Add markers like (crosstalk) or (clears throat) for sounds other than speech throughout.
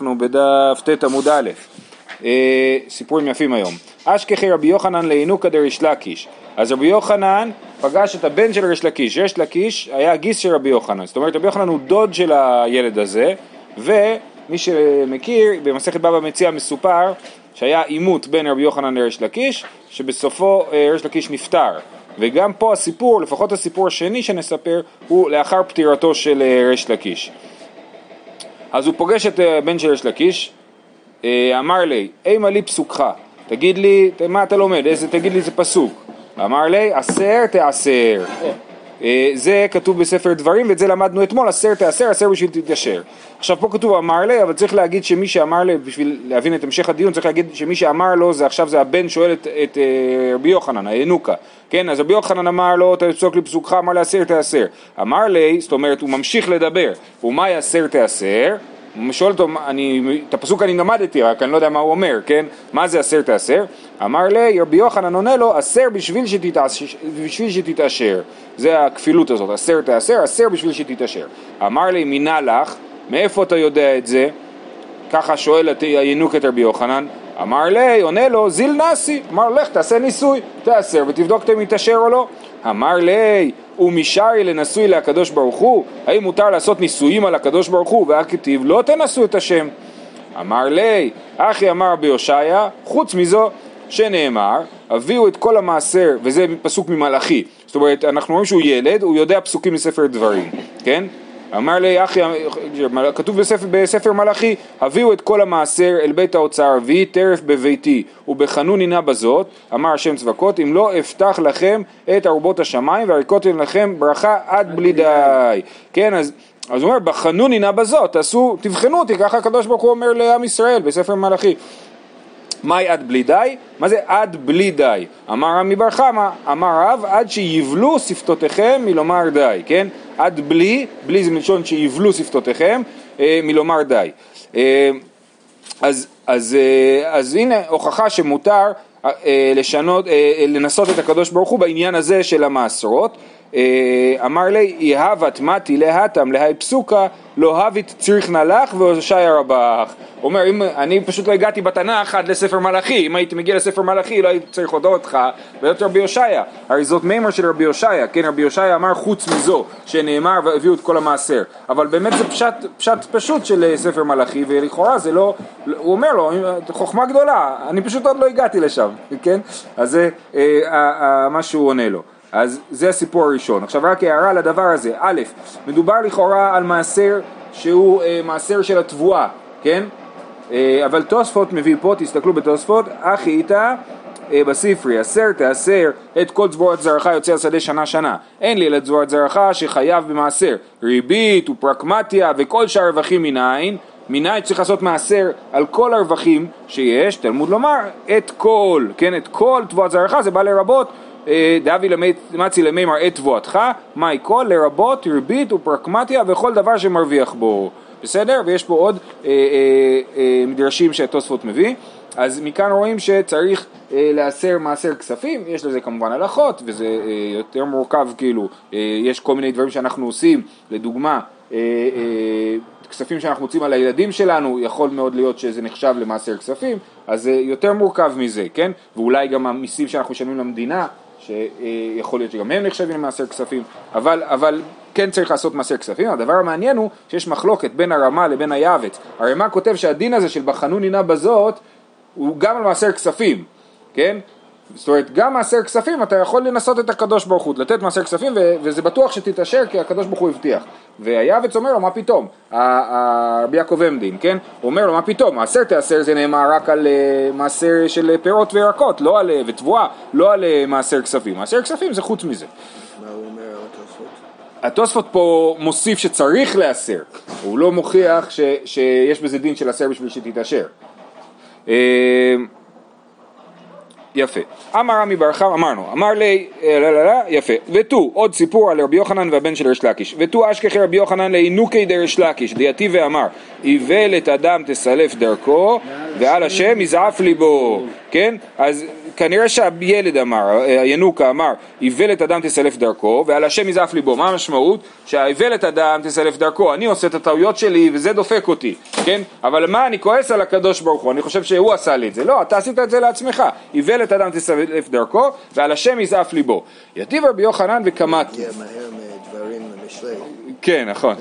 אנחנו בדף ט עמוד א', אה, סיפורים יפים היום. אשכחי רבי יוחנן לינוקא דריש לקיש. אז רבי יוחנן פגש את הבן של ריש לקיש. ריש לקיש היה גיס של רבי יוחנן. זאת אומרת רבי יוחנן הוא דוד של הילד הזה, ומי שמכיר, במסכת בבא מציע מסופר שהיה עימות בין רבי יוחנן לריש לקיש, שבסופו אה, ריש לקיש נפטר. וגם פה הסיפור, לפחות הסיפור השני שנספר, הוא לאחר פטירתו של אה, ריש לקיש. אז הוא פוגש את הבן אה, של יש לקיש, אה, אמר לי, אימה לי פסוקך, תגיד לי, מה אתה לומד, איזה, תגיד לי איזה פסוק. אמר לי, עשר תעשר. אה, זה כתוב בספר דברים ואת זה למדנו אתמול, עשר תעשר, עשר בשביל תתיישר. עכשיו פה כתוב אמר לי, אבל צריך להגיד שמי שאמר לי, בשביל להבין את המשך הדיון, צריך להגיד שמי שאמר לו זה עכשיו זה הבן שואל את, את רבי יוחנן, הינוקה. כן, אז רבי יוחנן אמר לו, תפסוק לי פסוקך, אמר לי עשר תעשר. אמר לי, זאת אומרת, הוא ממשיך לדבר, ומה יעשר תעשר? שואל אותו, אני, את הפסוק אני למדתי, רק אני לא יודע מה הוא אומר, כן? מה זה עשר תעשר? אמר לי, רבי יוחנן עונה לו, עשר בשביל, שתתעשר, בשביל שתתעשר. זה הכפילות הזאת, עשר תעשר, עשר בשביל שתתעשר. אמר לי, מינה לך, מאיפה אתה יודע את זה? ככה שואל הינוק את רבי יוחנן, אמר לי, עונה לו, זיל נאסי, אמר לך תעשה ניסוי, תעשר ותבדוק אם יתעשר או לא. אמר לי, ומשארי לנשוי לקדוש ברוך הוא, האם מותר לעשות ניסויים על הקדוש ברוך הוא, והכתיב לא תנסו את השם. אמר לי, אחי אמר רבי הושעיה, חוץ מזו שנאמר, הביאו את כל המעשר, וזה פסוק ממלאכי, זאת אומרת, אנחנו רואים שהוא ילד, הוא יודע פסוקים מספר דברים, כן? אמר לי אחי, כתוב בספר, בספר מלאכי, הביאו את כל המעשר אל בית האוצר, ויהי טרף בביתי, ובחנוני נא בזאת, אמר השם צבקות, אם לא אפתח לכם את ארובות השמיים, והריקותם לכם ברכה עד בלי די. כן, אז... אז הוא אומר, בחנוני נא בזאת, תעשו, תבחנו אותי, ככה הקדוש ברוך הוא אומר לעם ישראל בספר מלאכי. מהי עד בלי די? מה זה עד בלי די? אמר רמי בר חמא, אמר רב, עד שיבלו שפתותיכם מלומר די, כן? עד בלי, בלי זה מלשון שיבלו שפתותיכם אה, מלומר די. אה, אז, אז, אה, אז הנה הוכחה שמותר לשנות, לנסות את הקדוש ברוך הוא בעניין הזה של המעשרות. אה, אמר לי, יהבת מתי להתם להי פסוקה, לא הבית צריך נלך והושעיה רבך. הוא אומר, אם, אני פשוט לא הגעתי בתנ"ך עד לספר מלאכי, אם הייתי מגיע לספר מלאכי לא הייתי צריך עוד אותך ולהיות רבי הושעיה. הרי זאת מימר של רבי הושעיה, כן, רבי הושעיה אמר חוץ מזו, שנאמר והביאו את כל המעשר. אבל באמת זה פשט, פשט פשוט של ספר מלאכי, ולכאורה זה לא, הוא אומר לו, חוכמה גדולה, אני פשוט עוד לא הגעתי לשם, כן? אז זה אה, אה, מה שהוא עונה לו. אז זה הסיפור הראשון. עכשיו רק הערה לדבר הזה. א', מדובר לכאורה על מעשר שהוא אה, מעשר של התבואה, כן? אה, אבל תוספות מביא פה, תסתכלו בתוספות, אחי איתה אה, בספרי, אסר תאסר את כל צבורת זרעך יוצא השדה שנה שנה. אין לי אלא צבורת זרעך שחייב במעשר. ריבית ופרקמטיה וכל שאר רווחים מנין. מנין צריך לעשות מעשר על כל הרווחים שיש, תלמוד לומר, את כל, כן, את כל תבואת זרעך, זה בא לרבות דאבי מצי למימר את תבואתך, מהי כל לרבות ריבית ופרקמטיה וכל דבר שמרוויח בו. בסדר? ויש פה עוד אה, אה, אה, מדרשים שהתוספות מביא. אז מכאן רואים שצריך אה, להסר מעשר כספים, יש לזה כמובן הלכות וזה אה, יותר מורכב כאילו, אה, יש כל מיני דברים שאנחנו עושים, לדוגמה אה, אה, כספים שאנחנו מוצאים על הילדים שלנו, יכול מאוד להיות שזה נחשב למעשר כספים, אז זה יותר מורכב מזה, כן? ואולי גם המיסים שאנחנו משלמים למדינה שיכול להיות שגם הם נחשבים למעשר כספים, אבל, אבל כן צריך לעשות מעשר כספים. הדבר המעניין הוא שיש מחלוקת בין הרמה לבין היעבץ. הרמ"א כותב שהדין הזה של בחנוני נא בזאת הוא גם על מעשר כספים, כן? זאת אומרת, גם מעשר כספים אתה יכול לנסות את הקדוש ברוך הוא, לתת מעשר כספים ו- וזה בטוח שתתעשר כי הקדוש ברוך הוא הבטיח. והיעבץ אומר לו, מה פתאום? רבי יעקב עמדין, כן? הוא אומר לו, מה פתאום? מעשר תעשר זה נאמר רק על uh, מעשר של פירות וירקות, לא על, ותבואה, לא על uh, מעשר כספים. מעשר כספים זה חוץ מזה. מה הוא אומר על התוספות? התוספות פה מוסיף שצריך להסר, הוא לא מוכיח ש- שיש בזה דין של הסר בשביל שתתעשר. יפה. אמר רמי בר חמא, אמרנו, אמר לי, אה, לא, לא, לא, יפה. ותו, עוד סיפור על רבי יוחנן והבן של ריש לקיש. ותו אשכחי רבי יוחנן לאינוקי דריש לקיש, דייתי ואמר, איוולת אדם תסלף דרכו, ועל השם יזעף ליבו, כן? אז כנראה שהילד אמר, הינוקה אמר, איוולת אדם תסלף דרכו, ועל השם יזעף ליבו. מה המשמעות? שהאיוולת אדם תסלף דרכו, אני עושה את הטעויות שלי וזה דופק אותי, כן? אבל מה, אני כועס על הקדוש ברוך הוא, אני חושב שהוא עשה לי את זה. לא, אתה עשית את זה לעצמך. איוולת אדם תסלף דרכו, ועל השם יזעף ליבו. יתיב רבי יוחנן וקמת. כן, נכון.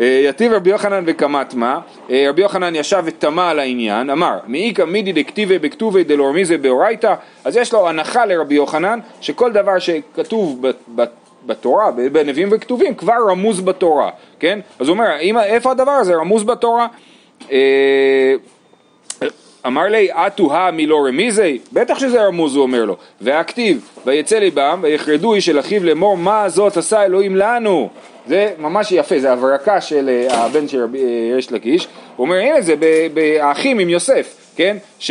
אה, יתיב רבי יוחנן וקמת מה, אה, רבי יוחנן ישב ותמה על העניין, אמר, מאיכא מידי דכתיבי בכתובי דלורמיזה באורייתא, אז יש לו הנחה לרבי יוחנן, שכל דבר שכתוב בתורה, בנביאים וכתובים, כבר רמוז בתורה, כן? אז הוא אומר, "אם- איפה הדבר הזה רמוז בתורה? אמר לי, אטו הא מלא רמיזי? בטח שזה רמוז, הוא אומר לו. והכתיב, ויצא ליבם, ויחרדו איש אל אחיו לאמור, מה זאת עשה אלוהים לנו? זה ממש יפה, זה הברקה של אה, הבן של רבי אה, ריש לקיש. הוא אומר, הנה זה באחים עם יוסף, כן? ש...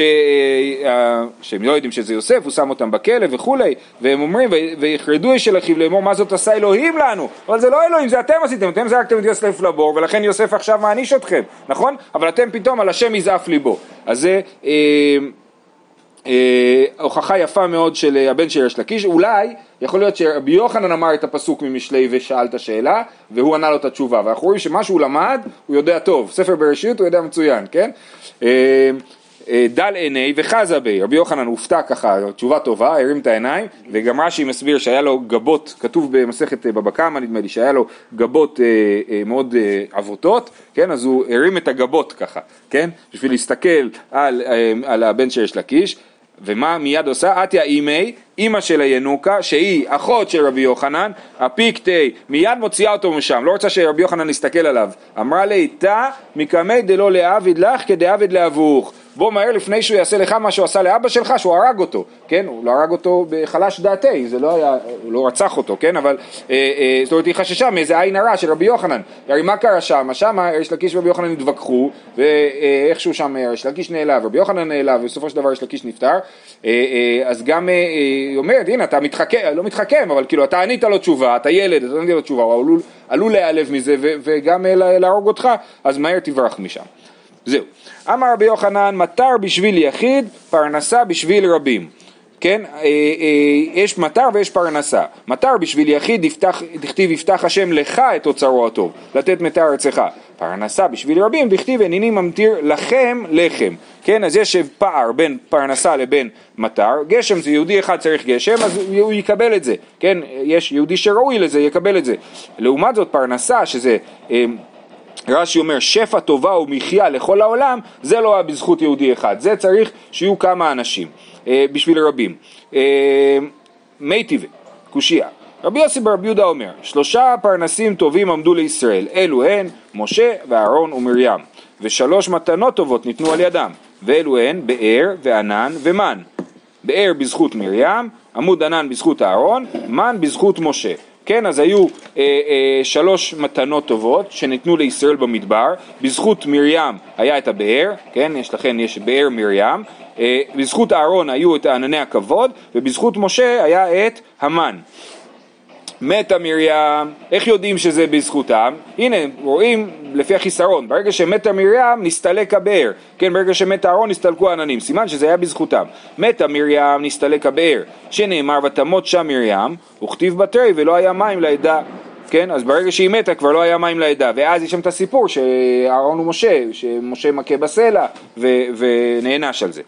אה, שהם לא יודעים שזה יוסף, הוא שם אותם בכלא וכולי, והם אומרים, "ו- ויחרדו איש אל אחיו לאמור, מה זאת עשה אלוהים לנו? אבל זה לא אלוהים, זה אתם עשיתם, אתם זרקתם את יוסף לבור, ולכן יוסף עכשיו מעניש אתכם, נכון? אבל אתם פתאום על השם יזעף ליבו. אז זה... אה, אה, הוכחה יפה מאוד של אה, הבן של ריש לקיש, אולי יכול להיות שרבי יוחנן אמר את הפסוק ממשלי ושאל את השאלה והוא ענה לו את התשובה ואנחנו רואים שמה שהוא למד הוא יודע טוב, ספר בראשית הוא יודע מצוין, כן? אה, דל עיני וחזה בי, רבי יוחנן הופתע ככה, תשובה טובה, הרים את העיניים וגם רש"י מסביר שהיה לו גבות, כתוב במסכת אה, בבא קמא נדמה לי, שהיה לו גבות אה, אה, מאוד אה, עבותות, כן? אז הוא הרים את הגבות ככה, כן? בשביל להסתכל על, אה, על הבן של ריש לקיש ומה מיד עושה? עטיה אימי, אימא של הינוקה, שהיא אחות של רבי יוחנן, הפיקטי, מיד מוציאה אותו משם, לא רוצה שרבי יוחנן יסתכל עליו. אמרה לי, תא מקמי דלא לעביד לך כדעביד לאבוך. בוא מהר לפני שהוא יעשה לך מה שהוא עשה לאבא שלך, שהוא הרג אותו, כן? הוא לא הרג אותו בחלש דעתי, זה לא היה, הוא לא רצח אותו, כן? אבל, אה, אה, זאת אומרת, היא חששה מאיזה עין הרע של רבי יוחנן. הרי מה קרה שם? שם ריש לקיש ורבי יוחנן התווכחו, ואיכשהו שם ריש לקיש נעלב, רבי יוחנן נעלב, ובסופו של דבר ריש לקיש נפטר. אה, אה, אז גם אה, אה, היא אומרת, הנה, אתה מתחכם, לא מתחכם, אבל כאילו, אתה ענית לו תשובה, אתה ילד, אתה ענית לו תשובה, הוא עלול, עלול להיעלב מזה, ו- וגם אה, לה- להרוג אותך, אז מהר תברח משם. זהו. אמר רבי יוחנן, מטר בשביל יחיד, פרנסה בשביל רבים. כן, אה, אה, יש מטר ויש פרנסה. מטר בשביל יחיד, יפתח, דכתיב יפתח השם לך את אוצרו הטוב, לתת מטר ארצך. פרנסה בשביל רבים, דכתיב הנני ממטיר לכם לחם. כן, אז יש פער בין פרנסה לבין מטר. גשם זה יהודי אחד צריך גשם, אז הוא יקבל את זה. כן, יש יהודי שראוי לזה, יקבל את זה. לעומת זאת פרנסה, שזה... אה, רש"י אומר שפע טובה ומחיה לכל העולם, זה לא היה בזכות יהודי אחד, זה צריך שיהיו כמה אנשים, אה, בשביל רבים. אה, מי טבעי, קושייה. רבי יוסי ברבי יהודה אומר, שלושה פרנסים טובים עמדו לישראל, אלו הן משה ואהרון ומרים, ושלוש מתנות טובות ניתנו על ידם, ואלו הן באר וענן ומן. באר בזכות מרים, עמוד ענן בזכות אהרון, מן בזכות משה. כן, אז היו אה, אה, שלוש מתנות טובות שניתנו לישראל במדבר, בזכות מרים היה את הבאר, כן, יש לכן יש באר מרים, אה, בזכות אהרון היו את ענני הכבוד, ובזכות משה היה את המן. מתה מרים, איך יודעים שזה בזכותם? הנה, רואים לפי החיסרון, ברגע שמתה מרים נסתלק הבאר, כן, ברגע שמתה אהרון נסתלקו העננים, סימן שזה היה בזכותם. מתה מרים נסתלק הבאר, שנאמר ותמות שם מרים, וכתיב בתרי ולא היה מים לעדה. כן, אז ברגע שהיא מתה כבר לא היה מים לעדה, ואז יש שם את הסיפור שאהרון ומשה, שמשה מכה בסלע ו- ונענש על זה.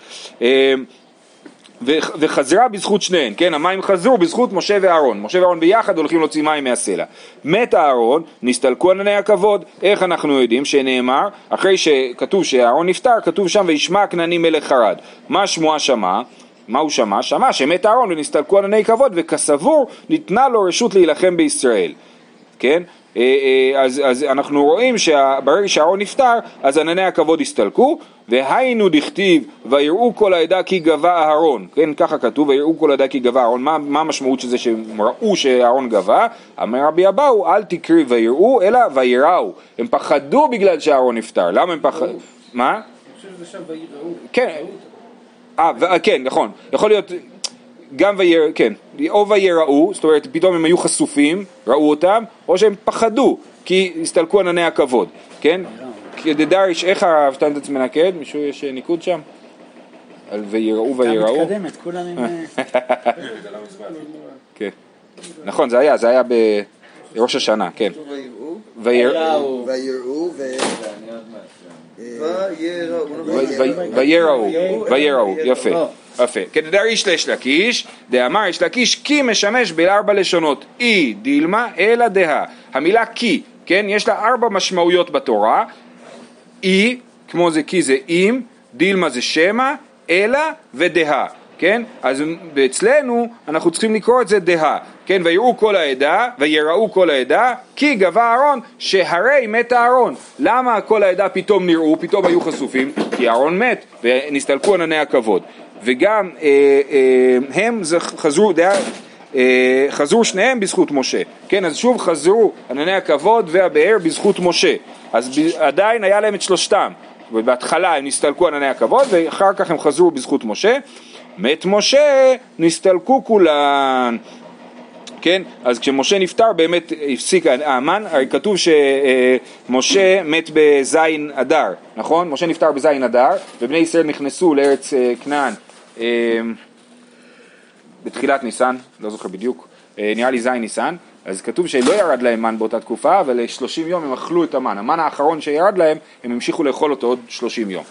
וחזרה בזכות שניהם, כן, המים חזרו בזכות משה ואהרון, משה ואהרון ביחד הולכים להוציא מים מהסלע. מת אהרון, נסתלקו ענני הכבוד, איך אנחנו יודעים שנאמר, אחרי שכתוב שאהרון נפטר, כתוב שם וישמע הכנעני מלך חרד. מה השמועה שמע? מה הוא שמע? שמע שמת אהרון ונסתלקו ענני כבוד וכסבור ניתנה לו רשות להילחם בישראל, כן? אה, אה, אז, אז אנחנו רואים שברגע שאהרון נפטר, אז ענני הכבוד הסתלקו, והיינו דכתיב ויראו כל העדה כי גבה אהרון, כן, ככה כתוב, ויראו כל העדה כי גבה אהרון, מה, מה המשמעות של זה שהם ראו שאהרון גבה? אמר רבי אבאו, אל תקרי ויראו, אלא ויראו, הם פחדו בגלל שאהרון נפטר, למה הם פחדו? מה? אני חושב שזה שם ויראו. כן, אה, כן, נכון, יכול להיות גם ויר... כן, או ויראו, זאת אומרת פתאום הם היו חשופים, ראו אותם, או שהם פחדו, כי הסתלקו ענני הכבוד, כן? כי כדדריש, איך הרב שטיינזץ מנקד? מישהו יש אה, ניקוד שם? על ויראו אתה ויראו? מתקדמת, כולם עם... אה, (laughs) כן. נכון, זה היה, זה היה בראש השנה, כן. ויר- ויראו ו... ו- ו- ויראו, ויראו, יפה, יפה. כדדריש לש לקיש, דאמר יש לקיש כי משמש בארבע לשונות, אי דילמה אלא דהה. המילה כי, כן, יש לה ארבע משמעויות בתורה, אי, כמו זה כי זה אם, דילמה זה שמא, אלא ודהה, כן? אז אצלנו אנחנו צריכים לקרוא את זה דהה, כן? ויראו כל העדה, ויראו כל העדה, כי גבה אהרון, שהרי מת אהרון. למה כל העדה פתאום נראו, פתאום היו חשופים? כי אהרון מת, ונסתלקו ענני הכבוד. וגם אה, אה, הם חזרו, דעה, אה, חזרו שניהם בזכות משה, כן, אז שוב חזרו ענני הכבוד והבאר בזכות משה, אז ב, עדיין היה להם את שלושתם, בהתחלה הם נסתלקו ענני הכבוד ואחר כך הם חזרו בזכות משה, מת משה נסתלקו כולן, כן, אז כשמשה נפטר באמת הפסיק האמן, הרי כתוב שמשה מת בזין אדר, נכון? משה נפטר בזין אדר ובני ישראל נכנסו לארץ אה, כנען אה, בתחילת ניסן, לא זוכר בדיוק, אה, נראה לי זין ניסן, אז כתוב שלא ירד להם מן באותה תקופה, אבל 30 יום הם אכלו את המן. המן האחרון שירד להם, הם המשיכו לאכול אותו עוד 30 יום.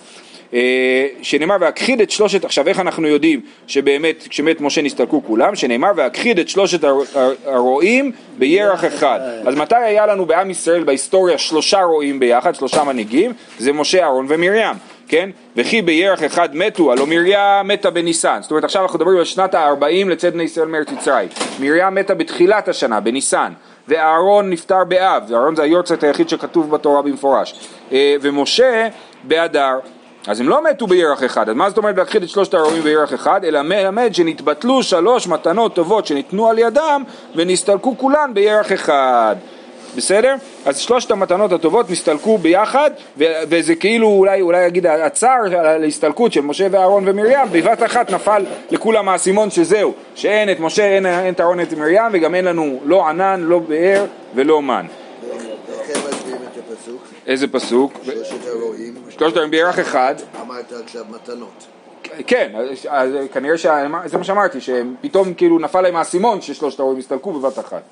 אה, שנאמר והכחיד את שלושת, עכשיו איך אנחנו יודעים שבאמת כשמת משה נסתלקו כולם, שנאמר והכחיד את שלושת הר- הר- הרועים בירח אחד. אז מתי היה לנו בעם ישראל בהיסטוריה שלושה רועים ביחד, שלושה מנהיגים? זה משה, אהרון ומרים. כן? וכי בירח אחד מתו, הלא מרים מתה בניסן. זאת אומרת עכשיו אנחנו מדברים על שנת ה-40 לצאת בני ישראל מארץ מצרים. מרים מתה בתחילת השנה, בניסן. ואהרון נפטר באב, ואהרון זה היורצייט היחיד שכתוב בתורה במפורש. אה, ומשה באדר. אז הם לא מתו בירח אחד, אז מה זאת אומרת להכחיד את שלושת הרועים בירח אחד? אלא מלמד שנתבטלו שלוש מתנות טובות שניתנו על ידם ונסתלקו כולן בירח אחד. בסדר? אז שלושת המתנות הטובות נסתלקו ביחד ו- וזה כאילו אולי, אולי אגיד הצער על ההסתלקות של משה ואהרון ומרים בבת אחת נפל לכולם האסימון שזהו שאין את משה, אין, אין את אהרון ואת מרים וגם אין לנו לא ענן, לא באר ולא מן הפסוק? איזה פסוק? שלושת הרועים בירח אחד אמרת עכשיו מתנות. כן, אז- כנראה שזה מה שאמרתי, שפתאום כאילו נפל להם האסימון ששלושת ההורים הסתלקו בבת אחת.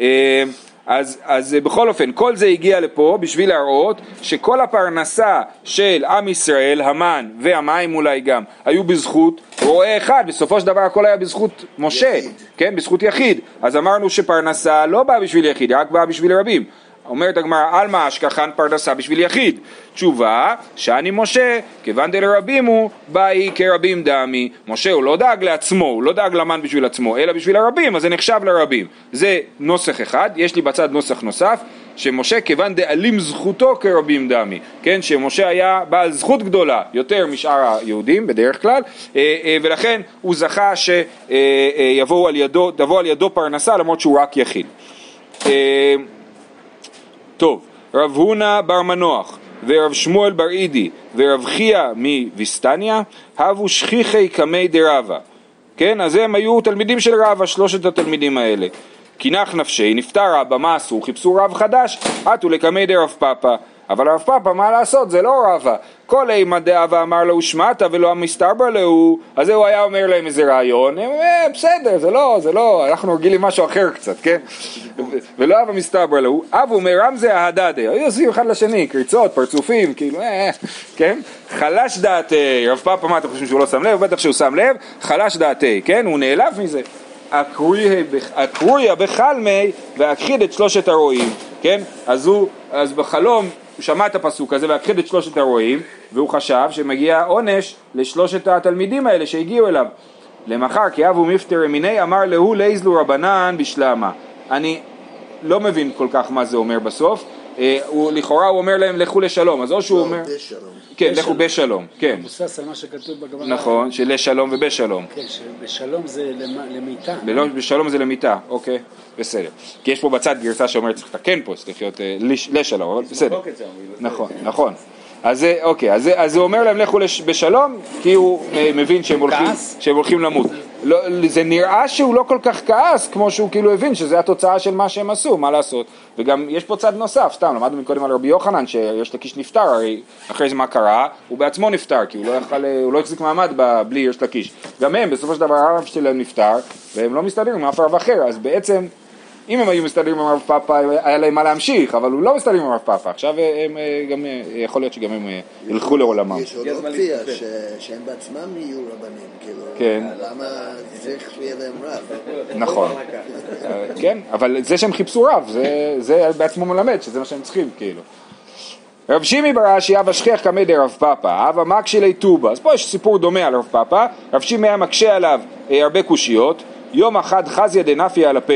אה, אז, אז בכל אופן, כל זה הגיע לפה בשביל להראות שכל הפרנסה של עם ישראל, המן והמים אולי גם, היו בזכות רועה אחד, בסופו של דבר הכל היה בזכות משה, יחיד. כן, בזכות יחיד. אז אמרנו שפרנסה לא באה בשביל יחיד, רק באה בשביל רבים. אומרת הגמרא, עלמא אשכחן פרנסה בשביל יחיד. תשובה, שאני משה, כיוון דלרבים הוא, באי כרבים דמי. משה הוא לא דאג לעצמו, הוא לא דאג למן בשביל עצמו, אלא בשביל הרבים, אז זה נחשב לרבים. זה נוסח אחד, יש לי בצד נוסח נוסף, שמשה כיוון דאלים זכותו כרבים דמי, כן, שמשה היה בעל זכות גדולה יותר משאר היהודים בדרך כלל, אה, אה, ולכן הוא זכה שיבואו על ידו, תבוא על ידו פרנסה למרות שהוא רק יחיד. טוב, רב הונא בר מנוח ורב שמואל בר אידי ורב חייא מוויסטניה הבו שכיחי קמי דרבה. כן, אז הם היו תלמידים של רבא, שלושת התלמידים האלה. קינח נפשי, נפטר רבא, מה עשו? חיפשו רב חדש, עטו לקמי דרב פאפא אבל רב פאפא, מה לעשות? זה לא רבא כל אימא דאבה אמר לו שמעת ולא המסתבר לו אז הוא היה אומר להם איזה רעיון הם, אה, בסדר, זה לא, זה לא, אנחנו רגילים משהו אחר קצת, כן? ולא אבא מסתבר לו, אבו מרמזה ההדדה, היו עושים אחד לשני, קריצות, פרצופים, כאילו, אה, כן? חלש דעתי, רב פאפא, מה אתם חושבים שהוא לא שם לב? בטח שהוא שם לב, חלש דעתי, כן? הוא נעלב מזה. אקרויה בחלמי והכחיד את שלושת הרועים, כן? אז הוא, אז בחלום הוא שמע את הפסוק הזה והכחיד את שלושת הרועים והוא חשב שמגיע עונש לשלושת התלמידים האלה שהגיעו אליו. למחר כי אבו מפטר מיני אמר להו לייזלו רבנן בשלמה. אני לא מבין כל כך מה זה אומר בסוף. אה, הוא, לכאורה הוא אומר להם לכו לשלום, אז או שהוא אומר... בשלום. כן, לכו בשלום, כן. מבוסס על מה שכתוב בגמרא. נכון, שלשלום ובשלום. כן, שבשלום זה למ- למיתה. בשלום זה למיתה, אוקיי, בסדר. כי יש פה בצד גרסה שאומרת צריך לתקן פה, צריך להיות אה, לש- לשלום, אבל בסדר. נכון, נכון. אז אוקיי, אז, הוא אומר להם לכו לש, בשלום, כי הוא אה, מבין שהם הולכים, כעס? שהם הולכים למות. לא, זה נראה שהוא לא כל כך כעס כמו שהוא כאילו הבין שזה התוצאה של מה שהם עשו, מה לעשות. וגם יש פה צד נוסף, סתם, למדנו מקודם על רבי יוחנן שיש לקיש נפטר, הרי אחרי זה מה קרה? הוא בעצמו נפטר, כי הוא לא, יכל, הוא לא החזיק מעמד ב- בלי יש לקיש. גם הם, בסופו של דבר הרב שלהם נפטר, והם לא מסתדרים עם אף רב אחר, אז בעצם אם הם היו מסתדרים עם הרב פאפה היה להם מה להמשיך, אבל הוא לא מסתדר עם הרב פאפה, עכשיו הם אה, גם, אה, יכול להיות שגם הם אה, ילכו לעולמם. יש עוד אופציה שהם בעצמם יהיו רבנים, כאילו, כן. למה צריך שיהיה להם רב? נכון, אה, כן, אבל זה שהם חיפשו רב, זה, זה בעצמו מלמד שזה מה שהם צריכים, כאילו. רב שימי ברש"י אב אשכח קמא דרב פאפא, אב המקשי לי טובה. אז פה יש סיפור דומה על רב פאפא, רב שימי היה מקשה עליו אה, הרבה קושיות, יום אחד חזיה דנפיה על הפה,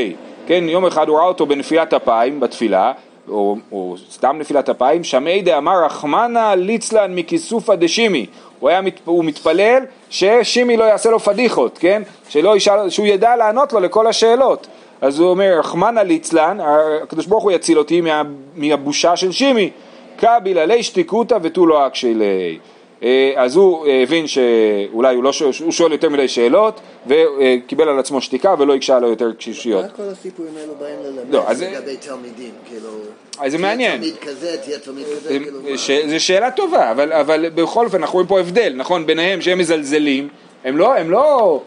כן, יום אחד הוא ראה אותו בנפילת אפיים בתפילה, או, או סתם נפילת אפיים, שמעי דאמר רחמנא ליצלן מכיסופא דשימי, הוא, היה, הוא מתפלל ששימי לא יעשה לו פדיחות, כן, שלא ישאל, שהוא ידע לענות לו לכל השאלות. אז הוא אומר, רחמנא ליצלן, הקדוש ברוך הוא יציל אותי מה, מהבושה של שימי. קביל עלי שתיקותא ותו לא אקשי ליה. אה, אז הוא אה, הבין שאולי הוא, לא שואל, הוא שואל יותר מדי שאלות וקיבל על עצמו שתיקה ולא הקשה לו יותר קשישיות. מה כל הסיפורים האלו באים ללמד לא, אז זה- לגבי תלמידים, כאילו, אז זה תהיה מעניין. תלמיד כזה, תהיה תלמיד כזה, זה- כאילו, מה? ש- זה שאלה טובה, אבל, אבל בכל אופן אנחנו רואים פה הבדל, נכון? ביניהם שהם מזלזלים, הם לא, הם לא,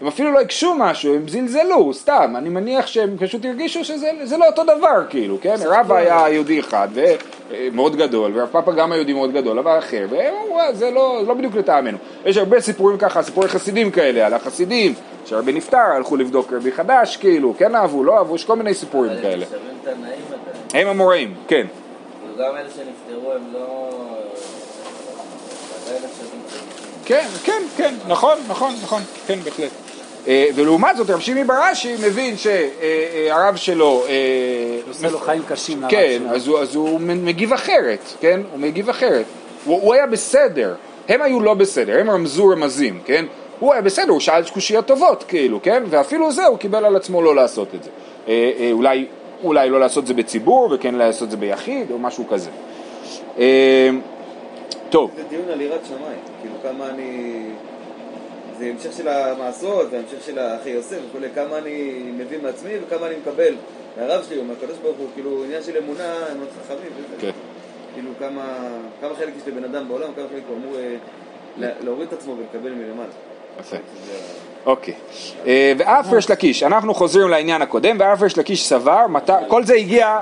הם אפילו לא הקשו משהו, הם זלזלו, סתם, אני מניח שהם פשוט הרגישו שזה זה לא אותו דבר, כאילו, כן? רבא היה יהודי אחד, ומאוד גדול, והרב פאפה גם היה יהודי מאוד גדול, אבל אחר, והם אמרו, "אה, זה לא, לא בדיוק לטעמנו. יש הרבה סיפורים ככה, סיפורי חסידים כאלה, על החסידים, שהרבי נפטר, הלכו לבדוק רבי חדש, כאילו, כן אהבו, לא אהבו, יש כל מיני סיפורים כאלה. הם המוראים, כן. גם אלה שנפטרו הם לא... כן, כן, כן, נכון, נכון, נכון, כן, בהחלט. אה, ולעומת זאת, רב שימי בראשי מבין שהרב שלו... אה, עושה לו חיים קשים לרב כן, שלו. אז הוא, אז הוא מגיב אחרת, כן? הוא מגיב אחרת. הוא, הוא היה בסדר, הם היו לא בסדר, הם רמזו רמזים, כן? הוא היה בסדר, הוא שאל קושיות טובות, כאילו, כן? ואפילו זה, הוא קיבל על עצמו לא לעשות את זה. אה, אה, אולי, אולי לא לעשות את זה בציבור, וכן לעשות את זה ביחיד, או משהו כזה. אה, טוב, זה דיון על יראת שמיים, כאילו כמה אני... זה המשך של המעשרות והמשך של אחי יוסף וכולי, כמה אני מביא מעצמי וכמה אני מקבל מהרב שלי או מהקדוש ברוך הוא, כאילו עניין של אמונה, הם מאוד חכמים וזה. כן. כאילו כמה, כמה חלק יש לבן אדם בעולם, כמה חלק הוא אמור אה, לה- להוריד את עצמו ולקבל. יפה. זה אוקיי. אה, ואף ריש לקיש, אנחנו חוזרים לעניין הקודם, ואף ריש לקיש סבר, כל זה הגיע,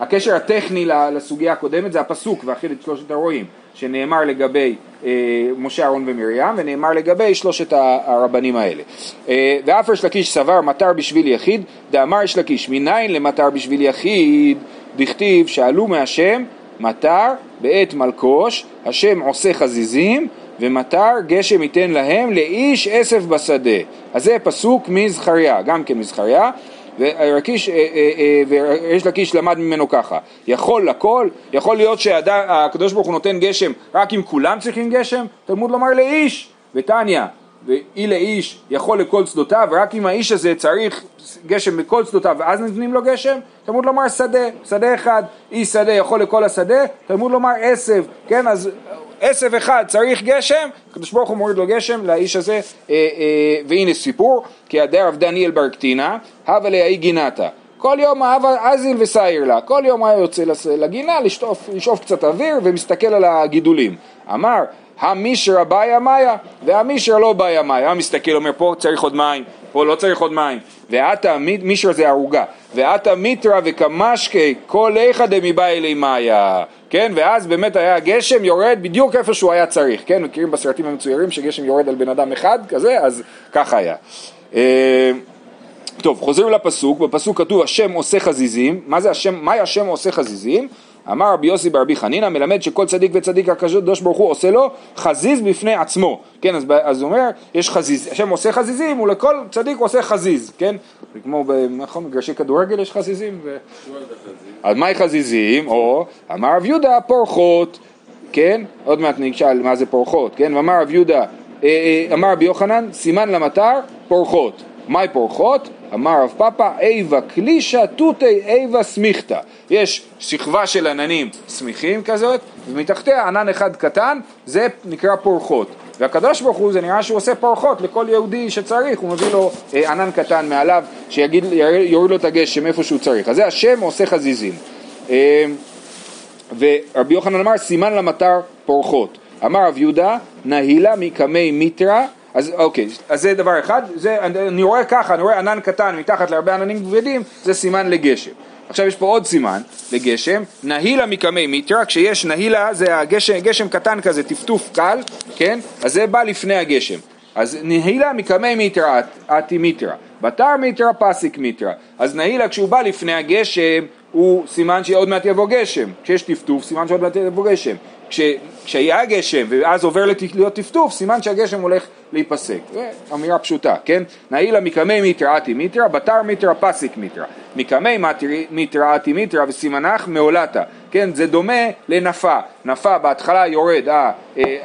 הקשר, הטכני לסוגיה הקודמת זה הפסוק ואכיל את שלושת הרועים, שנאמר לגבי אה, משה אהרון ומרים, ונאמר לגבי שלושת הרבנים האלה. אה, ואף ריש לקיש סבר מטר בשביל יחיד, דאמר ריש לקיש, מניין למטר בשביל יחיד, דכתיב שאלו מהשם מטר בעת מלקוש, השם עושה חזיזים, ומטר גשם ייתן להם לאיש עשב בשדה. אז זה פסוק מזכריה, גם כן מזכריה, ורקיש, אה, אה, אה, לקיש למד ממנו ככה, יכול לכל, יכול להיות שהקדוש ברוך הוא נותן גשם רק אם כולם צריכים גשם, תלמוד לומר לאיש, ותניא, ואי לאיש יכול לכל שדותיו, רק אם האיש הזה צריך גשם בכל שדותיו ואז נותנים לו גשם, תלמוד לומר שדה, שדה אחד, איש שדה יכול לכל השדה, תלמוד לומר עשב, כן, אז עשב אחד צריך גשם, הקדוש ברוך הוא מוריד לו גשם לאיש הזה, אה, אה, והנה סיפור, כי הדר רב דניאל בר קטינה, הווה להאי גינתה. כל יום אהבה אזיל וסייר לה, כל יום היה יוצא לגינה לשטוף, לשאוף קצת אוויר ומסתכל על הגידולים. אמר, המישרא באיה מאיה והמישרא לא באיה מאיה. המסתכל אומר פה צריך עוד מים, פה לא צריך עוד מים. ועתה מי- מישרא זה ערוגה. ועתה מיתרא וקמשקי כל איכא דמיבאי אלי מאיה. כן, ואז באמת היה הגשם יורד בדיוק איפה שהוא היה צריך, כן, מכירים בסרטים המצוירים שגשם יורד על בן אדם אחד כזה, אז ככה היה. אה, טוב, חוזרים לפסוק, בפסוק כתוב השם עושה חזיזים, מה זה השם, מהי השם עושה חזיזים? אמר רבי יוסי ברבי חנינא, מלמד שכל צדיק וצדיק הקדוש ברוך הוא עושה לו חזיז בפני עצמו, כן, אז, הוא אומר, יש חזיז, השם עושה חזיזים, ולכל צדיק עושה חזיז, כן, כמו נכון, במגרשי כדורגל יש חזיזים, ו... אז מהי חזיזים? או, אמר רב יהודה פורחות, כן, עוד מעט נשאל מה זה פורחות, כן, ואמר רב יהודה, אה, אה, אמר רבי יוחנן, סימן למטר, פורחות. מהי פורחות? אמר רב פאפא, איבה קלישא תותי איבה סמיכתא. יש שכבה של עננים סמיכים כזאת, ומתחתיה ענן אחד קטן, זה נקרא פורחות. והקדוש ברוך הוא זה נראה שהוא עושה פרחות לכל יהודי שצריך, הוא מביא לו אה, ענן קטן מעליו שיגיד, יוריד לו את הגשם איפה שהוא צריך, אז זה השם עושה חזיזים. אה, ורבי יוחנן אמר סימן למטר פורחות. אמר רב יהודה נהילה מקמי מיטרא אז אוקיי, אז זה דבר אחד, זה, אני רואה ככה, אני רואה ענן קטן מתחת להרבה עננים כבדים, זה סימן לגשם. עכשיו יש פה עוד סימן לגשם, נהילה מקמי מיטרא, כשיש נהילה זה הגשם, גשם קטן כזה, טפטוף קל, כן? אז זה בא לפני הגשם. אז נהילה מקמי מיטרא, אתי מיטרא, בתר מיטרא פסיק מיטרא. אז נהילה כשהוא בא לפני הגשם, הוא סימן שעוד מעט יבוא גשם. כשיש טפטוף, סימן שעוד מעט יבוא גשם. כש, כשהיה גשם ואז עובר להיות טפטוף, סימן שהגשם הולך להיפסק. זו אמירה פשוטה, כן? נעילה מקמי מיתרא אתי מיתרא, בתר מיתרא פסיק מיתרא. מקמי מיתרא אתי מיתרא וסימנך מעולתה. כן, זה דומה לנפה. נפה בהתחלה יורד אה,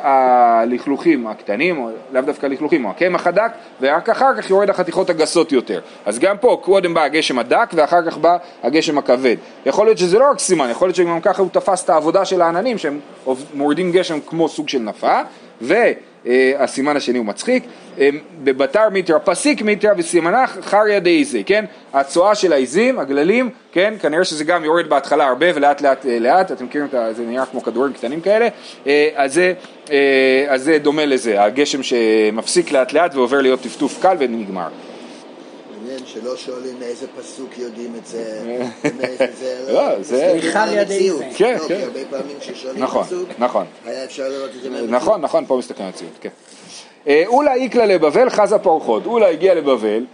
הלכלוכים הקטנים, או לאו דווקא לכלוכים, או הקמח הדק, ורק אחר כך יורד החתיכות הגסות יותר. אז גם פה קודם בא הגשם הדק ואחר כך בא הגשם הכבד. יכול להיות שזה לא רק סימן, יכול להיות שגם ככה הוא תפס את העבודה של העננים שהם מורידים גשם כמו סוג של נפה, ו... אה, הסימן השני הוא מצחיק, אה, בבתר מיתרא פסיק מיתרא וסימנך חריה דאיזי, כן? הצואה של העיזים, הגללים, כן? כנראה שזה גם יורד בהתחלה הרבה ולאט לאט אה, לאט, אתם מכירים את זה נראה כמו כדורים קטנים כאלה, אז זה, אז זה דומה לזה, הגשם שמפסיק לאט לאט ועובר להיות טפטוף קל ונגמר. מעניין שלא שואלים מאיזה פסוק יודעים את זה, (laughs) מאיזה זה, לא, זה... המציאות. כן, לא, כן. כי הרבה פעמים כששואלים נכון, פסוק, נכון. היה אפשר לראות את זה מהמציאות. נכון, נכון, פה מסתכלים על הציוד, כן. אה, אולה איקלה לבבל חזה פורחות, אולה הגיע לבבל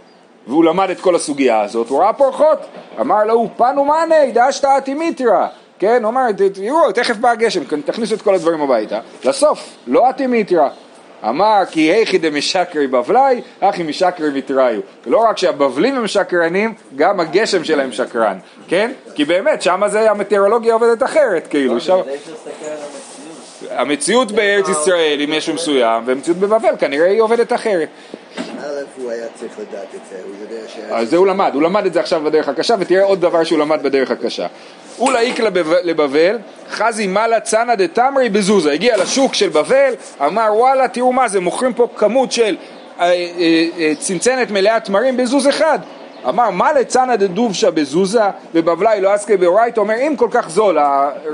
והוא למד את כל הסוגיה הזאת, הוא ראה פורחות, אמר לו פנו מאני דשתא אטימיתרא, כן, הוא אמר, תראו, תכף בא הגשם, תכניסו את כל הדברים הביתה, לסוף, לא אטימיתרא, אמר כי היכי דמשקרי בבלי, אחי משקרי ויתראיו. לא רק שהבבלים הם שקרנים, גם הגשם שלהם שקרן, כן? כי באמת, שם זה המטאורולוגיה עובדת אחרת, כאילו. שם... להסתכל על המציאות. בארץ ישראל עם משהו מסוים, והמציאות בבבל כנראה היא עובדת אחרת. הוא היה צריך לדעת את זה, הוא יודע שהיה... אז זה הוא למד, הוא למד את זה עכשיו בדרך הקשה, ותראה עוד דבר שהוא למד בדרך הקשה. בב- לבבל, חזי מלה צנא דתמרי בזוזה, הגיע לשוק של בבל, אמר וואלה תראו מה זה, מוכרים פה כמות של אה, אה, אה, צנצנת מלאה תמרים בזוז אחד. אמר מה לצנא דדובשא בזוזה ובבלי לא אסקי באורייתא, אומר אם כל כך זול,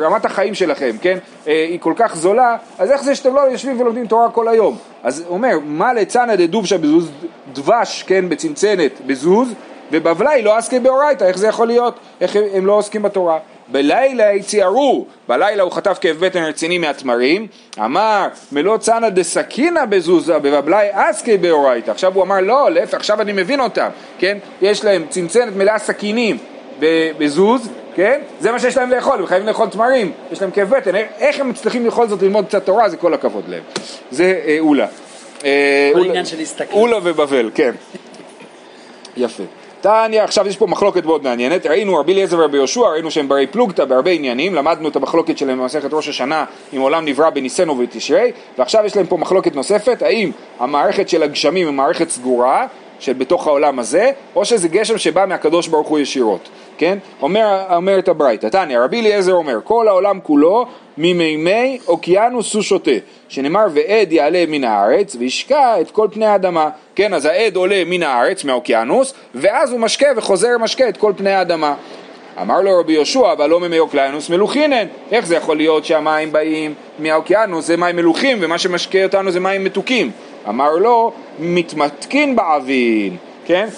רמת החיים שלכם, כן, היא כל כך זולה, אז איך זה שאתם לא יושבים ולומדים תורה כל היום? אז הוא אומר מה לצנא דדובשא בזוז, דבש, כן, בצנצנת בזוז, ובבלי לא עסקי באורייתא, איך זה יכול להיות? איך הם, לא עוסקים בתורה? בלילה ציערו, בלילה הוא חטף כאב בטן רציני מהתמרים, אמר מלוא צנא דסכינא בזוזה בבבלי עסקי באורייתא, עכשיו הוא אמר לא, להפך, עכשיו אני מבין אותם, כן? יש להם צנצנת מלאה סכינים בזוז, כן? זה מה שיש להם לאכול, הם חייבים לאכול תמרים, יש להם כאב בטן, איך- הם מצליחים בכל זאת ללמוד קצת תורה, זה כל הכבוד להם. זה אה, אולה. אה, אולה-. אולה ובבל, כן. יפה. תניא, עכשיו יש פה מחלוקת מאוד מעניינת, ראינו רבי אליעזר ורבי יהושע, ראינו שהם ברי פלוגתא בהרבה עניינים, למדנו את המחלוקת שלהם במסכת ראש השנה אם עולם נברא בניסן ובתשרי, ועכשיו יש להם פה מחלוקת נוספת, האם המערכת של הגשמים היא מערכת סגורה, של בתוך העולם הזה, או שזה גשם שבא מהקדוש ברוך הוא ישירות, כן? אומר, אומרת הברייתא, תניא, רבי אליעזר אומר, כל העולם כולו ממימי אוקיינוס הוא שותה, שנאמר ועד יעלה מן הארץ וישקע את כל פני האדמה, כן, אז העד עולה מן הארץ, מהאוקיינוס, ואז הוא משקה וחוזר משקה את כל פני האדמה. אמר לו רבי יהושע, אבל לא ממי אוקיינוס מלוכינן, איך זה יכול להיות שהמים באים מהאוקיינוס, זה מים מלוכים, ומה שמשקה אותנו זה מים מתוקים? אמר לו, מתמתקין בעבין, כן?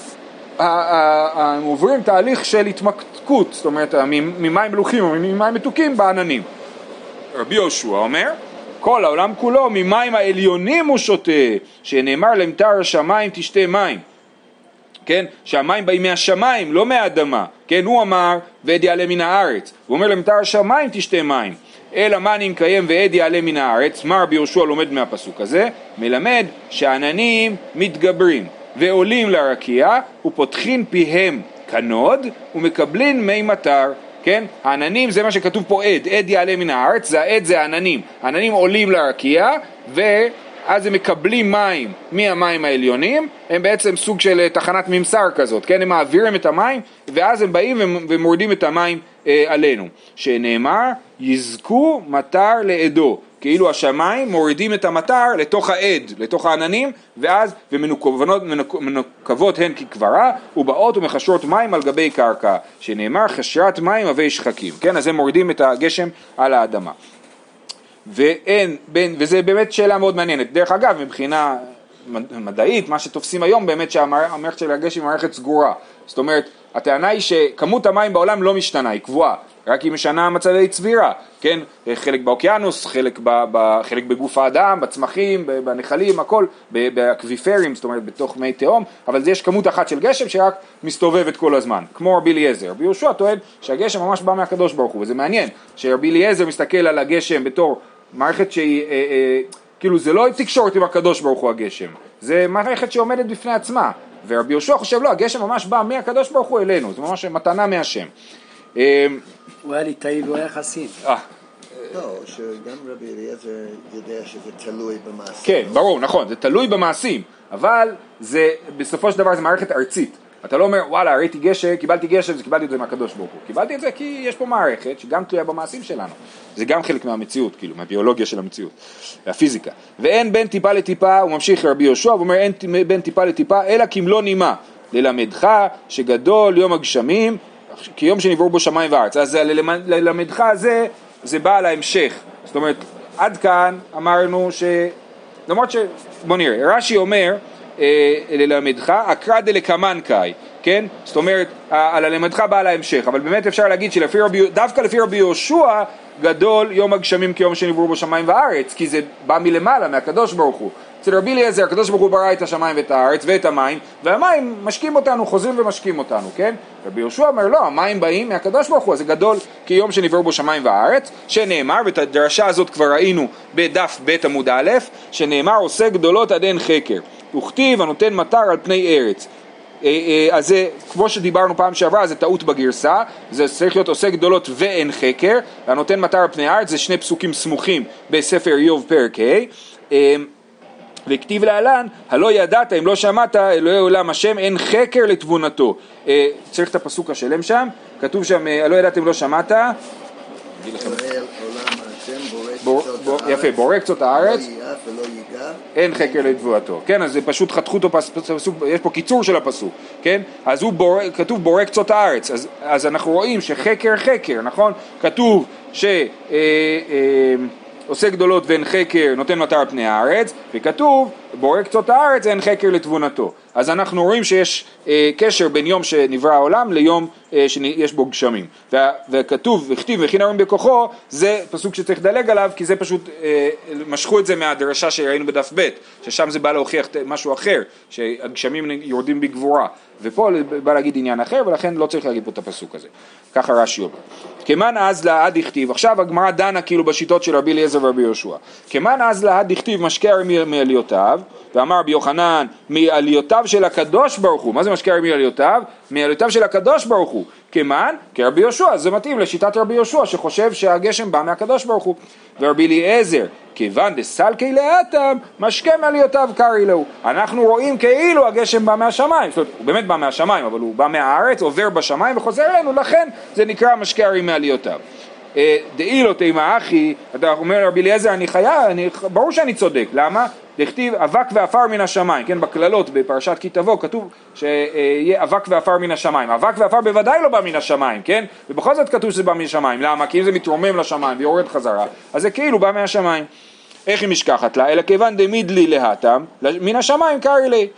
הם עוברים תהליך של התמתקות, זאת אומרת, ממים מלוכים או ממים מתוקים בעננים. רבי יהושע אומר, כל העולם כולו ממים העליונים הוא שותה, שנאמר למטר השמיים תשתה מים. כן? שהמים באים מהשמיים, לא מהאדמה. כן? הוא אמר, ועד יעלה מן הארץ. הוא אומר למטר השמיים תשתה מים. אלא מה אני מקיים ועד יעלה מן הארץ, מה רבי יהושע לומד מהפסוק הזה? מלמד שעננים מתגברים ועולים לרקיע ופותחין פיהם כנוד ומקבלין מי מטר. כן? העננים זה מה שכתוב פה עד, עד יעלה מן הארץ, זה העד זה העננים. העננים עולים לרקיע ואז הם מקבלים מים מהמים העליונים, הם בעצם סוג של אה, תחנת ממסר כזאת, כן? הם מעבירים את המים ואז הם באים ומ- ומורידים את המים אה, עלינו. שנאמר, יזכו מטר לעדו, כאילו השמיים מורידים את המטר לתוך העד, לתוך העננים, ואז ומנוקבות מנוק- הן ככברה, ובאות ומחשרות מים על גבי קרקע, שנאמר חשרת מים הווי שחקים, כן, אז הם מורידים את הגשם על האדמה. ואין, בין, וזה באמת שאלה מאוד מעניינת. דרך אגב, מבחינה מד- מדעית, מה שתופסים היום באמת שהמערכת של הגשם היא מערכת סגורה. זאת אומרת, הטענה היא שכמות המים בעולם לא משתנה, היא קבועה, רק היא משנה מצבי צבירה, כן? חלק באוקיינוס, חלק, ב, ב, חלק בגוף האדם, בצמחים, בנחלים, הכל, באקוויפרים, זאת אומרת בתוך מי תהום, אבל יש כמות אחת של גשם שרק מסתובבת כל הזמן, כמו רבי אליעזר. רבי יהושע טוען שהגשם ממש בא מהקדוש ברוך הוא, וזה מעניין, שרבי אליעזר מסתכל על הגשם בתור מערכת שהיא, אה, אה, כאילו זה לא תקשורת עם הקדוש ברוך הוא הגשם, זה מערכת שעומדת בפני עצמה, ורבי יהושע חושב לא, הגשם ממש בא מהקדוש ברוך הוא אלינו, זה ממש מתנה מהשם. אה, הוא היה ליטאי והוא היה חסיד. אה, לא, שגם רבי אליעזר יודע שזה תלוי במעשה. כן, ברור, נכון, זה תלוי במעשים, אבל זה, בסופו של דבר זה מערכת ארצית. אתה לא אומר, וואלה, ראיתי גשם, קיבלתי גשם, אז קיבלתי את זה מהקדוש ברוך הוא. קיבלתי את זה כי יש פה מערכת שגם תלויה במעשים שלנו. זה גם חלק מהמציאות, כאילו, מהביולוגיה של המציאות, מהפיזיקה. ואין בין טיפה לטיפה, הוא ממשיך רבי יהושע, הוא אומר, אין בין טיפה לטיפה, אלא כמלוא נימה. ללמדך שגדול יום הגשמים, כיום שנבראו בו שמיים וארץ. אז ללמד- ללמדך זה, זה בא על ההמשך. זאת אומרת, עד כאן אמרנו ש... למרות ש... בוא נראה, רש"י אומר ללמדך, אקרא דלקמן קאי, כן? זאת אומרת, על הלמדך בא על ההמשך, אבל באמת אפשר להגיד שלפי רבי, דווקא לפי רבי יהושע, גדול יום הגשמים כיום שנבראו בו שמיים וארץ, כי זה בא מלמעלה, מהקדוש ברוך הוא. אצל רבי אליעזר, הקדוש ברוך הוא ברא את השמיים ואת הארץ ואת המים, והמים משקים אותנו, חוזרים ומשקים אותנו, כן? רבי יהושע אומר, לא, המים באים מהקדוש ברוך הוא, זה גדול כיום שנבראו בו שמיים וארץ, שנאמר, ואת הדרשה הזאת כבר ראינו בדף ב' עמוד א', שנאמר, עושה גדולות עד אין חקר, וכתיב הנותן מטר על פני ארץ. אה, אה, אז זה, כמו שדיברנו פעם שעברה, זה טעות בגרסה, זה צריך להיות עושה גדולות ואין חקר, הנותן מטר על פני הארץ, זה שני פסוקים סמוכים בספר איוב פרק ה'. אה, וכתיב להלן, הלא ידעת אם לא שמעת אלוהי עולם השם אין חקר לתבונתו. אה, צריך את הפסוק השלם שם, כתוב שם הלא ידעת אם לא שמעת, אגיד לכם, יפה, בורא קצות הארץ, לא. אין חקר לתבואתו, כן, אז זה פשוט חתכו אותו פס- פסוק, יש פה קיצור של הפסוק, כן, אז הוא בורא, כתוב בורא קצות הארץ, אז, אז אנחנו רואים שחקר חקר, נכון, כתוב ש... אה, אה, עושה גדולות ואין חקר נותן מטר על פני הארץ, וכתוב בורא קצות הארץ אין חקר לתבונתו. אז אנחנו רואים שיש אה, קשר בין יום שנברא העולם ליום אה, שיש בו גשמים. וה, וכתוב וכתיב וכי נרים בכוחו זה פסוק שצריך לדלג עליו כי זה פשוט אה, משכו את זה מהדרשה שראינו בדף ב' ששם זה בא להוכיח משהו אחר שהגשמים יורדים בגבורה ופה בא להגיד עניין אחר ולכן לא צריך להגיד פה את הפסוק הזה ככה רש"י אומר כמן אז לעד הכתיב עכשיו הגמרא דנה כאילו בשיטות של רבי אליעזר ורבי יהושע כמן אז לעד הכתיב משקה הרי מעליותיו ואמר רבי יוחנן מעליותיו של הקדוש ברוך הוא. מה זה הרי מעליותיו? מעליותיו של הקדוש ברוך הוא. כמן? כרבי יהושע זה מתאים לשיטת רבי יהושע שחושב שהגשם בא מהקדוש ברוך הוא. ורבי אליעזר כיוון דסלקי לאטם משקה מעליותיו קרעי לו אנחנו רואים כאילו הגשם בא מהשמיים. זאת אומרת הוא באמת בא מהשמיים אבל הוא בא מהארץ עובר בשמיים וחוזר אלינו. לכן זה נקרא משקה הרי מעליותיו. אה, דאי לא תימא אחי, אתה אומר רבי אליעזר, אני חייב, ברור שאני צודק, למה? דכתיב אבק ועפר מן השמיים, כן, בקללות בפרשת כי תבוא כתוב שיהיה אבק ועפר מן השמיים, אבק ועפר בוודאי לא בא מן השמיים, כן? ובכל זאת כתוב שזה בא מן השמיים, למה? כי אם זה מתרומם לשמיים ויורד חזרה, אז זה כאילו בא מהשמיים. איך היא משכחת לה? אלא כיוון דמידלי להתם, מן השמיים קרעי לי.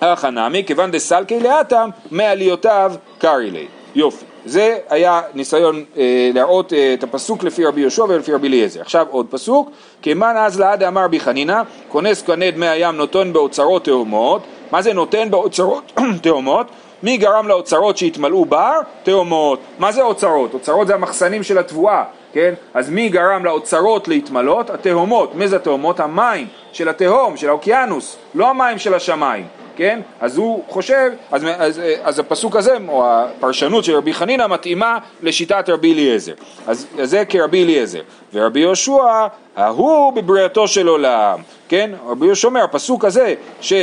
הכא נמי, כיוון דסלקי לאטם, מעליותיו קרעי לי. יופי. זה היה ניסיון אה, להראות אה, את הפסוק לפי רבי יהושע ולפי רבי אליעזר. עכשיו עוד פסוק, כמן אז לעד אמר בי חנינא, כונס כנד מי הים נותן באוצרות תהומות. מה זה נותן באוצרות (clears throat) תהומות? מי גרם לאוצרות שהתמלאו בר? תהומות. מה זה אוצרות? אוצרות זה המחסנים של התבואה, כן? אז מי גרם לאוצרות להתמלות? התהומות. מי זה התהומות? המים של התהום, של האוקיינוס, לא המים של השמיים. כן? אז הוא חושב, אז, אז, אז הפסוק הזה, או הפרשנות של רבי חנינא מתאימה לשיטת רבי אליעזר. אז, אז זה כרבי אליעזר. ורבי יהושע, ההוא בבריאתו של עולם. כן? רבי יהושע אומר, הפסוק הזה, שכונס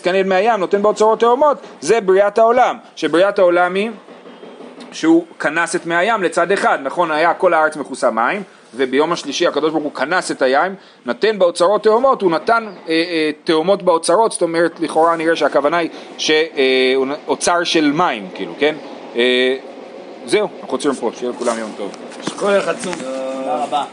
כנד מהים, נותן באוצרות תאומות, זה בריאת העולם. שבריאת העולם היא שהוא כנס את מי הים לצד אחד, נכון, היה כל הארץ מכוסה מים, וביום השלישי הקדוש ברוך הוא כנס את הים, נתן באוצרות תאומות, הוא נתן אה, אה, תאומות באוצרות, זאת אומרת לכאורה נראה שהכוונה היא שהוא אוצר של מים, כאילו, כן? אה, זהו, אנחנו עוצרים פה, שיהיה לכולם יום טוב. כל אחד עצום. תודה רבה.